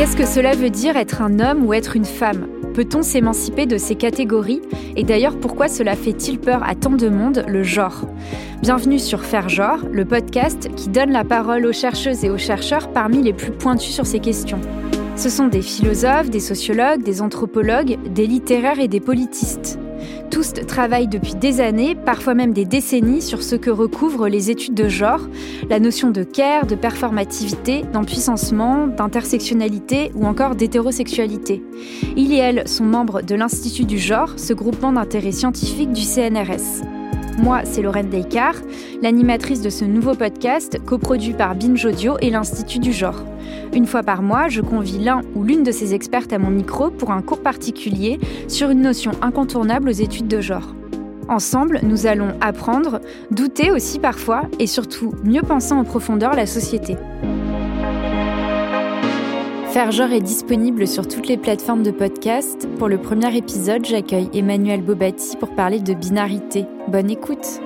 Qu'est-ce que cela veut dire être un homme ou être une femme? Peut-on s'émanciper de ces catégories? Et d'ailleurs, pourquoi cela fait-il peur à tant de monde, le genre? Bienvenue sur Faire Genre, le podcast qui donne la parole aux chercheuses et aux chercheurs parmi les plus pointus sur ces questions. Ce sont des philosophes, des sociologues, des anthropologues, des littéraires et des politistes. Tous travaillent depuis des années, parfois même des décennies, sur ce que recouvrent les études de genre, la notion de care, de performativité, d'empuissancement, d'intersectionnalité ou encore d'hétérosexualité. Il et elle sont membres de l'Institut du genre, ce groupement d'intérêt scientifique du CNRS. Moi, c'est Lorraine Descartes, l'animatrice de ce nouveau podcast coproduit par Binge Audio et l'Institut du genre. Une fois par mois, je convie l'un ou l'une de ces expertes à mon micro pour un cours particulier sur une notion incontournable aux études de genre. Ensemble, nous allons apprendre, douter aussi parfois, et surtout mieux penser en profondeur la société. Faire genre est disponible sur toutes les plateformes de podcast. Pour le premier épisode, j'accueille Emmanuel Bobati pour parler de binarité. Bonne écoute!